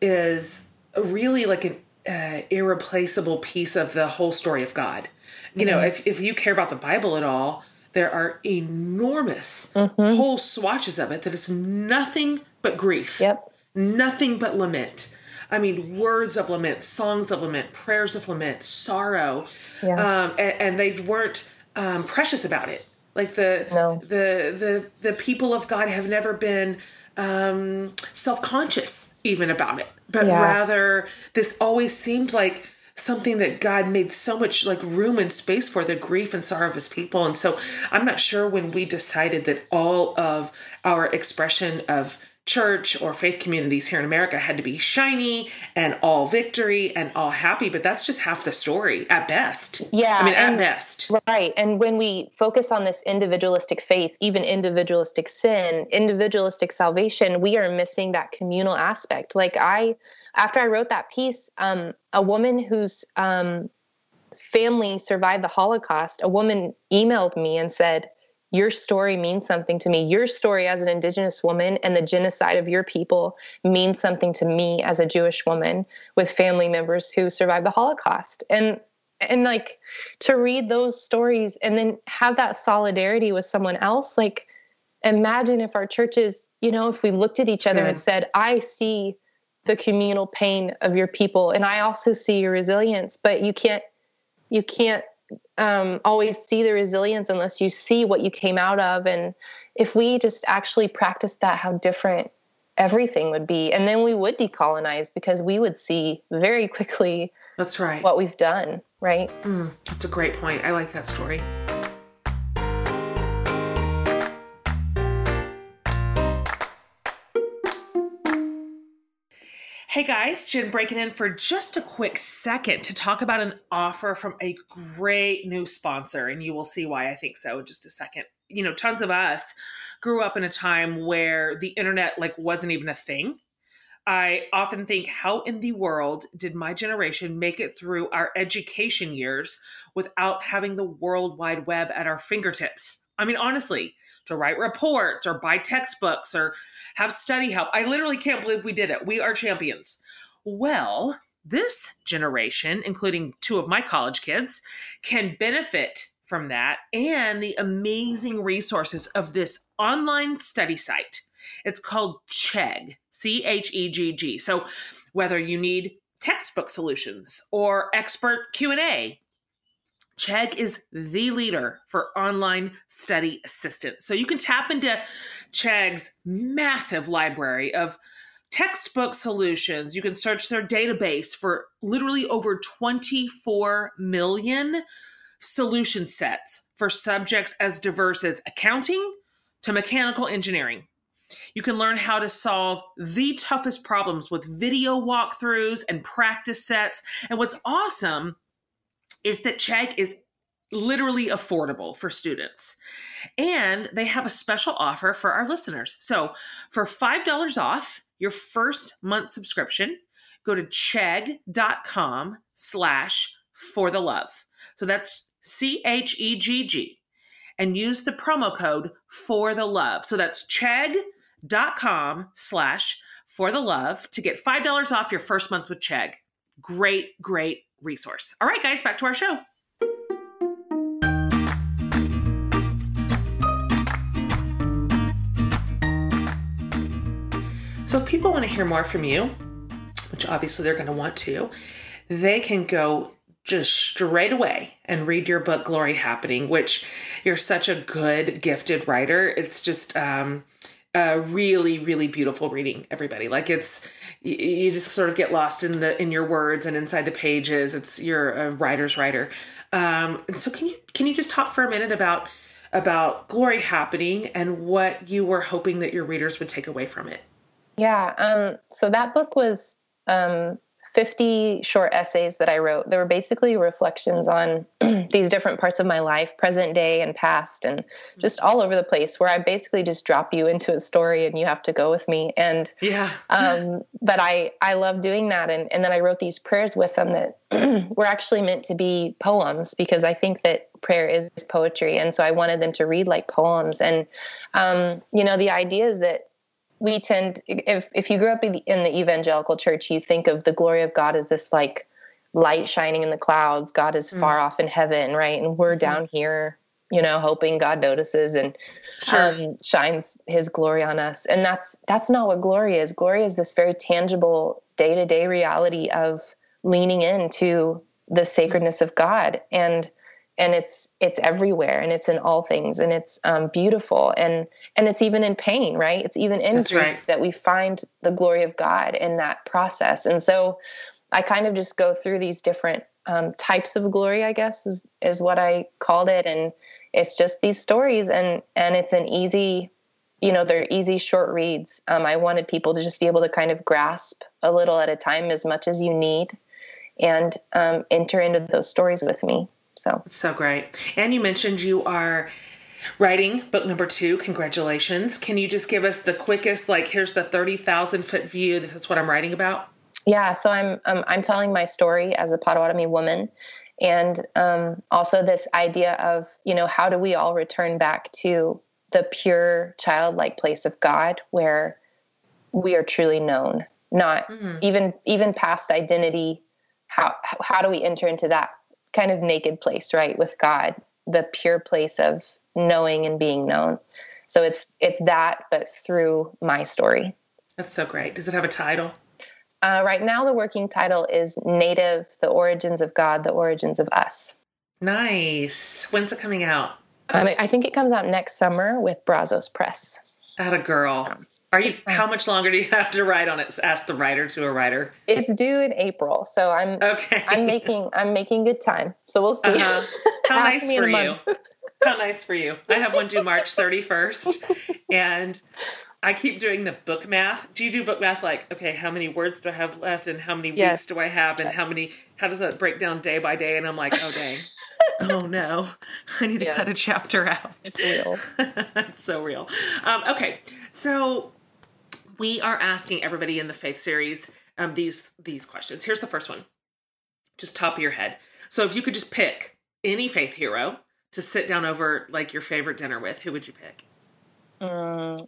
Speaker 1: is really like an uh, irreplaceable piece of the whole story of God. You mm-hmm. know, if, if you care about the Bible at all, there are enormous mm-hmm. whole swatches of it that is nothing but grief.
Speaker 2: Yep.
Speaker 1: Nothing but lament. I mean, words of lament, songs of lament, prayers of lament, sorrow. Yeah. Um, and, and, they weren't um, precious about it. Like the no. the the the people of God have never been um, self conscious even about it, but yeah. rather this always seemed like something that God made so much like room and space for the grief and sorrow of his people. And so I'm not sure when we decided that all of our expression of church or faith communities here in America had to be shiny and all victory and all happy, but that's just half the story at best.
Speaker 2: Yeah.
Speaker 1: I mean, at best.
Speaker 2: Right. And when we focus on this individualistic faith, even individualistic sin, individualistic salvation, we are missing that communal aspect. Like, I, after I wrote that piece, um, a woman whose um, family survived the Holocaust, a woman emailed me and said, your story means something to me. Your story as an Indigenous woman and the genocide of your people means something to me as a Jewish woman with family members who survived the Holocaust. And and like to read those stories and then have that solidarity with someone else, like imagine if our churches, you know, if we looked at each other and said, I see the communal pain of your people and I also see your resilience, but you can't you can't um, always see the resilience unless you see what you came out of. And if we just actually practice that, how different everything would be. And then we would decolonize because we would see very quickly
Speaker 1: that's right
Speaker 2: what we've done, right?
Speaker 1: Mm, that's a great point. I like that story. Hey guys, Jen breaking in for just a quick second to talk about an offer from a great new sponsor, and you will see why I think so in just a second. You know, tons of us grew up in a time where the internet like wasn't even a thing. I often think, how in the world did my generation make it through our education years without having the World Wide Web at our fingertips? I mean, honestly, to write reports or buy textbooks or have study help. I literally can't believe we did it. We are champions. Well, this generation, including two of my college kids, can benefit from that and the amazing resources of this online study site. It's called Chegg, C H E G G. So, whether you need textbook solutions or expert Q&A Chegg is the leader for online study assistance. So you can tap into Chegg's massive library of textbook solutions. You can search their database for literally over 24 million solution sets for subjects as diverse as accounting to mechanical engineering. You can learn how to solve the toughest problems with video walkthroughs and practice sets. And what's awesome is that Chegg is literally affordable for students. And they have a special offer for our listeners. So for $5 off your first month subscription, go to chegg.com slash for the love. So that's C H E G G and use the promo code for the love. So that's chegg.com slash for the love to get $5 off your first month with Chegg. Great, great resource. All right, guys, back to our show. So, if people want to hear more from you, which obviously they're going to want to, they can go just straight away and read your book, Glory Happening, which you're such a good, gifted writer. It's just, um, a really really beautiful reading everybody. Like it's you, you, just sort of get lost in the in your words and inside the pages. It's you're a writer's writer. Um and so can you can you just talk for a minute about about glory happening and what you were hoping that your readers would take away from it?
Speaker 2: Yeah um so that book was um 50 short essays that I wrote. They were basically reflections on these different parts of my life, present day and past, and just all over the place, where I basically just drop you into a story and you have to go with me. And
Speaker 1: yeah,
Speaker 2: um, but I I love doing that. And and then I wrote these prayers with them that were actually meant to be poems because I think that prayer is poetry, and so I wanted them to read like poems. And um, you know, the idea is that we tend if if you grew up in the, in the evangelical church you think of the glory of god as this like light shining in the clouds god is mm. far off in heaven right and we're mm-hmm. down here you know hoping god notices and sure. um, shines his glory on us and that's that's not what glory is glory is this very tangible day-to-day reality of leaning into the sacredness of god and and it's it's everywhere and it's in all things and it's um, beautiful and and it's even in pain right? It's even in grief right. that we find the glory of god in that process and so i kind of just go through these different um, types of glory i guess is is what i called it and it's just these stories and and it's an easy you know they're easy short reads. Um, i wanted people to just be able to kind of grasp a little at a time as much as you need and um, enter into those stories with me so
Speaker 1: so great. And you mentioned you are writing book number two. Congratulations. Can you just give us the quickest, like, here's the 30,000 foot view. This is what I'm writing about.
Speaker 2: Yeah. So I'm, um, I'm telling my story as a Potawatomi woman. And um, also this idea of, you know, how do we all return back to the pure childlike place of God where we are truly known, not mm-hmm. even, even past identity. How, how do we enter into that kind of naked place, right, with God, the pure place of knowing and being known. So it's it's that, but through my story.
Speaker 1: That's so great. Does it have a title?
Speaker 2: Uh, right now, the working title is Native: The Origins of God, the Origins of Us.
Speaker 1: Nice. When's it coming out?
Speaker 2: Um, I think it comes out next summer with Brazos Press.
Speaker 1: At a girl. Are you? How much longer do you have to write on it? Ask the writer to a writer.
Speaker 2: It's due in April, so I'm
Speaker 1: okay.
Speaker 2: I'm making I'm making good time. So we'll see.
Speaker 1: Uh-huh. How nice for you. How nice for you. I have one due March 31st, and I keep doing the book math. Do you do book math like, okay, how many words do I have left and how many yes. weeks do I have and how many, how does that break down day by day? And I'm like, oh, dang. Oh, no. I need to yeah. cut a chapter out.
Speaker 2: It's real.
Speaker 1: it's so real. Um, okay. So we are asking everybody in the faith series um, these, these questions. Here's the first one. Just top of your head. So if you could just pick any faith hero to sit down over like your favorite dinner with, who would you pick?
Speaker 2: Mm,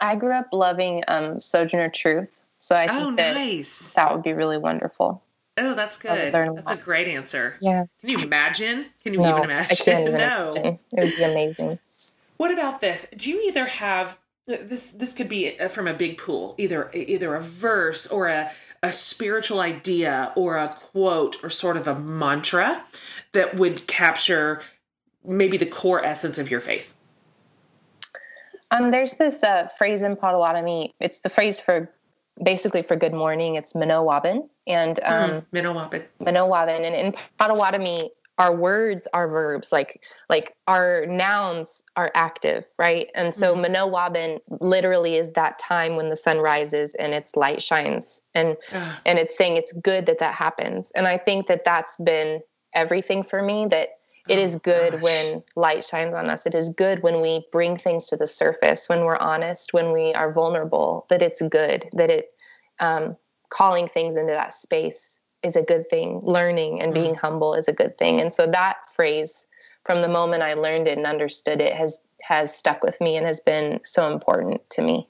Speaker 2: I grew up loving um, Sojourner Truth, so I think oh, that
Speaker 1: nice.
Speaker 2: that would be really wonderful.
Speaker 1: Oh, that's good. That's a great answer.
Speaker 2: Yeah.
Speaker 1: Can you imagine? Can you no, even imagine?
Speaker 2: I can't even
Speaker 1: no.
Speaker 2: Imagine. It would be amazing.
Speaker 1: What about this? Do you either have this? This could be from a big pool, either either a verse or a a spiritual idea or a quote or sort of a mantra that would capture maybe the core essence of your faith.
Speaker 2: Um, there's this uh, phrase in Potawatomi. It's the phrase for basically for good morning. It's Minowabin and um, mm,
Speaker 1: Minowabin.
Speaker 2: Minowabin, and in Potawatomi, our words are verbs. Like like our nouns are active, right? And so mm-hmm. Minowabin literally is that time when the sun rises and its light shines, and and it's saying it's good that that happens. And I think that that's been everything for me. That it is good when light shines on us. It is good when we bring things to the surface, when we're honest, when we are vulnerable, that it's good, that it um, calling things into that space is a good thing. Learning and being mm. humble is a good thing. And so that phrase, from the moment I learned it and understood it, has has stuck with me and has been so important to me.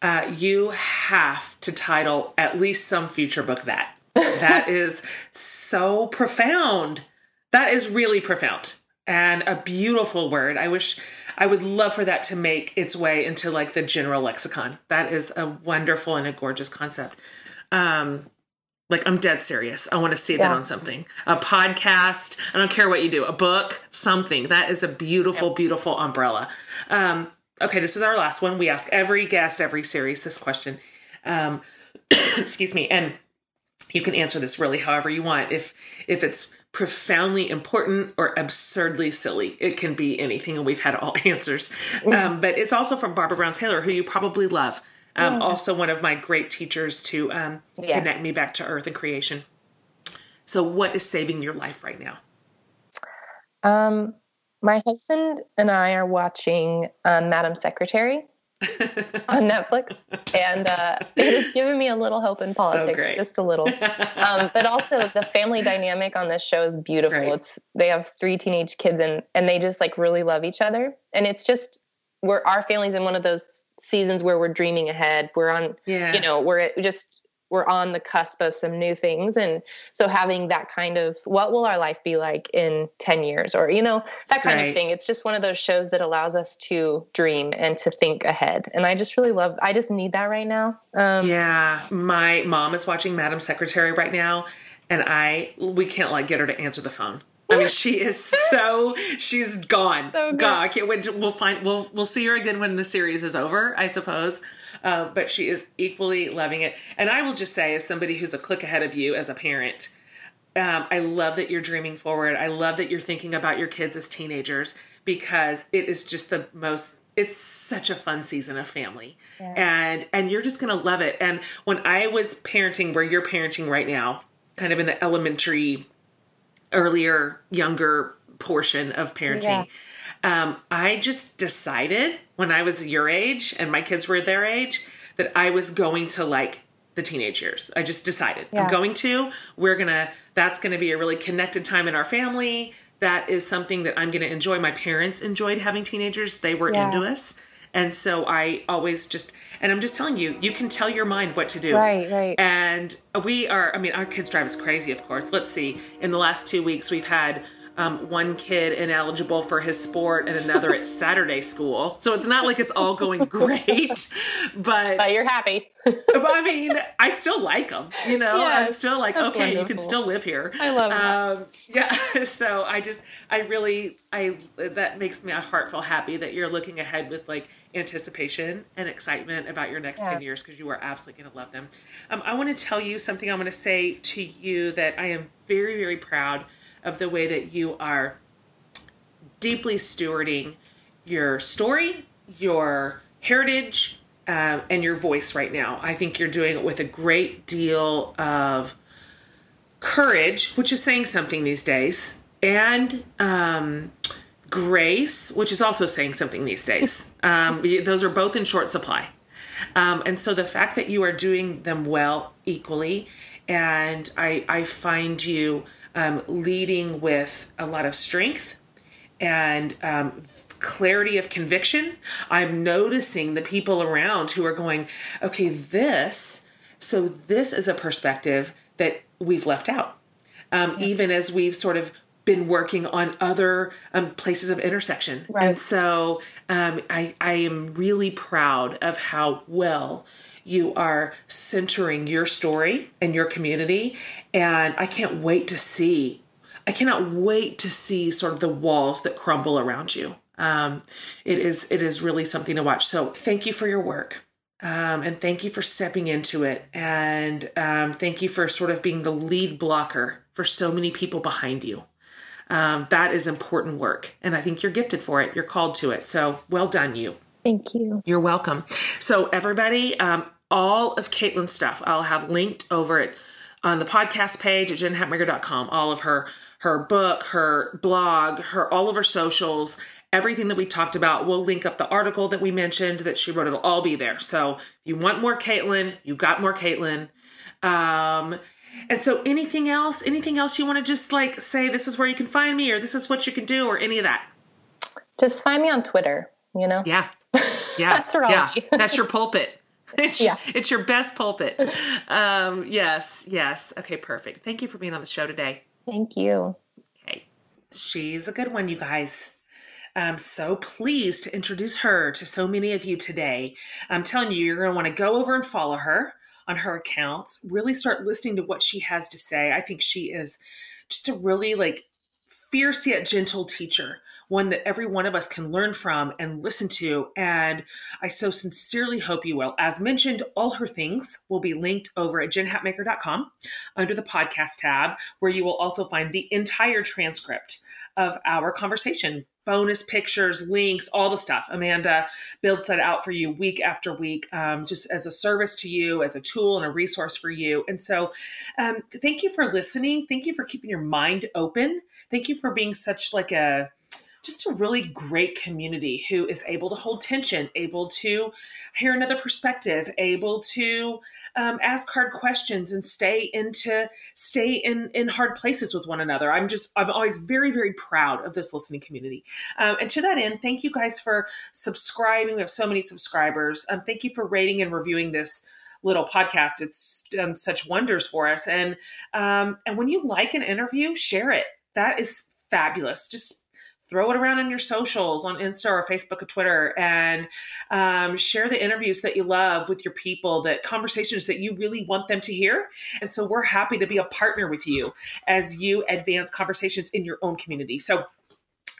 Speaker 1: Uh, you have to title at least some future book that. That is so profound. That is really profound and a beautiful word. I wish I would love for that to make its way into like the general lexicon. That is a wonderful and a gorgeous concept. Um, like I'm dead serious. I want to see yeah. that on something. A podcast. I don't care what you do. A book, something. That is a beautiful, yep. beautiful umbrella. Um, okay, this is our last one. We ask every guest, every series this question. Um, excuse me, and you can answer this really however you want. If if it's profoundly important or absurdly silly. It can be anything, and we've had all answers. Mm-hmm. Um, but it's also from Barbara Brown Taylor, who you probably love. Um, yeah. Also, one of my great teachers to um, yeah. connect me back to earth and creation. So, what is saving your life right now?
Speaker 2: Um, my husband and I are watching um, Madam Secretary. On Netflix, and uh, it has given me a little hope in politics, so just a little. Um, but also, the family dynamic on this show is beautiful. It's they have three teenage kids, and and they just like really love each other, and it's just we're our family's in one of those seasons where we're dreaming ahead. We're on, yeah. you know, we're just we're on the cusp of some new things and so having that kind of what will our life be like in 10 years or you know that That's kind great. of thing it's just one of those shows that allows us to dream and to think ahead and i just really love i just need that right now
Speaker 1: um, yeah my mom is watching madam secretary right now and i we can't like get her to answer the phone I mean, she is so she's gone. So God, I can't wait. To, we'll find. We'll we'll see her again when the series is over, I suppose. Uh, but she is equally loving it. And I will just say, as somebody who's a click ahead of you as a parent, um, I love that you're dreaming forward. I love that you're thinking about your kids as teenagers because it is just the most it's such a fun season of family yeah. and and you're just gonna love it and when i was parenting where you're parenting right now kind of in the elementary earlier younger portion of parenting yeah. Um, I just decided when I was your age and my kids were their age that I was going to like the teenage years. I just decided yeah. I'm going to. We're gonna. That's going to be a really connected time in our family. That is something that I'm going to enjoy. My parents enjoyed having teenagers. They were yeah. into us. And so I always just, and I'm just telling you, you can tell your mind what to do.
Speaker 2: Right, right.
Speaker 1: And we are, I mean, our kids drive us crazy, of course. Let's see. In the last two weeks, we've had um, one kid ineligible for his sport and another at Saturday school. So it's not like it's all going great, but,
Speaker 2: but you're happy.
Speaker 1: I mean, I still like them. You know, yes, I'm still like, okay, wonderful. you can still live here.
Speaker 2: I love um,
Speaker 1: Yeah. So I just, I really, I that makes me a heart feel happy that you're looking ahead with like anticipation and excitement about your next yeah. 10 years because you are absolutely going to love them. Um, I want to tell you something I'm going to say to you that I am very, very proud of the way that you are deeply stewarding your story, your heritage, uh, and your voice right now. I think you're doing it with a great deal of courage, which is saying something these days, and um, grace, which is also saying something these days. Um, those are both in short supply. Um, and so the fact that you are doing them well equally, and I, I find you um, leading with a lot of strength and um, clarity of conviction. I'm noticing the people around who are going, okay, this, so this is a perspective that we've left out. Um, yeah. Even as we've sort of been working on other um, places of intersection. Right. And so um, I, I am really proud of how well you are centering your story and your community. And I can't wait to see, I cannot wait to see sort of the walls that crumble around you. Um, it is it is really something to watch. So thank you for your work. Um, and thank you for stepping into it. And um, thank you for sort of being the lead blocker for so many people behind you. Um, that is important work. And I think you're gifted for it. You're called to it. So well done, you.
Speaker 2: Thank you.
Speaker 1: You're welcome. So, everybody, um, all of Kaitlin's stuff I'll have linked over it on the podcast page at jenhatmaker.com. All of her her book, her blog, her all of her socials, everything that we talked about. We'll link up the article that we mentioned that she wrote. It'll all be there. So if you want more Kaitlin, you got more Caitlin. Um, and so anything else, anything else you want to just like say, this is where you can find me or this is what you can do or any of that?
Speaker 2: Just find me on Twitter, you know?
Speaker 1: Yeah. Yeah.
Speaker 2: That's where
Speaker 1: yeah. That's your pulpit. It's, yeah. it's your best pulpit. Um, yes, yes. Okay, perfect. Thank you for being on the show today.
Speaker 2: Thank you.
Speaker 1: Okay. She's a good one, you guys. I'm so pleased to introduce her to so many of you today. I'm telling you, you're going to want to go over and follow her on her accounts, really start listening to what she has to say. I think she is just a really like fierce yet gentle teacher one that every one of us can learn from and listen to. And I so sincerely hope you will. As mentioned, all her things will be linked over at jenhatmaker.com under the podcast tab, where you will also find the entire transcript of our conversation bonus pictures, links, all the stuff. Amanda builds that out for you week after week, um, just as a service to you, as a tool and a resource for you. And so, um, thank you for listening. Thank you for keeping your mind open. Thank you for being such like a just a really great community who is able to hold tension, able to hear another perspective, able to um, ask hard questions and stay into stay in in hard places with one another. I'm just I'm always very very proud of this listening community. Um, and to that end, thank you guys for subscribing. We have so many subscribers. Um, thank you for rating and reviewing this little podcast. It's done such wonders for us. And um, and when you like an interview, share it. That is fabulous. Just throw it around on your socials on Insta or Facebook or Twitter and um, share the interviews that you love with your people, that conversations that you really want them to hear. And so we're happy to be a partner with you as you advance conversations in your own community. So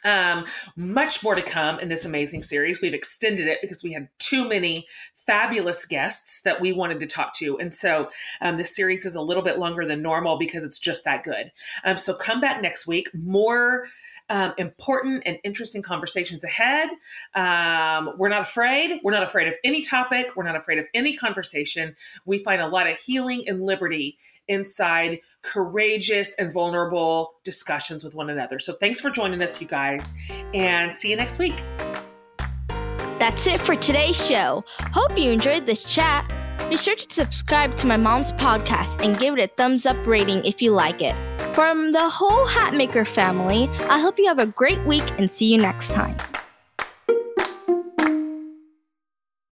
Speaker 1: um, much more to come in this amazing series. We've extended it because we had too many fabulous guests that we wanted to talk to. And so um, this series is a little bit longer than normal because it's just that good. Um, so come back next week. More um, important and interesting conversations ahead. Um, we're not afraid. We're not afraid of any topic. We're not afraid of any conversation. We find a lot of healing and liberty inside courageous and vulnerable discussions with one another. So thanks for joining us, you guys, and see you next week.
Speaker 3: That's it for today's show. Hope you enjoyed this chat. Be sure to subscribe to my mom's podcast and give it a thumbs up rating if you like it. From the whole Hatmaker family, I hope you have a great week and see you next time.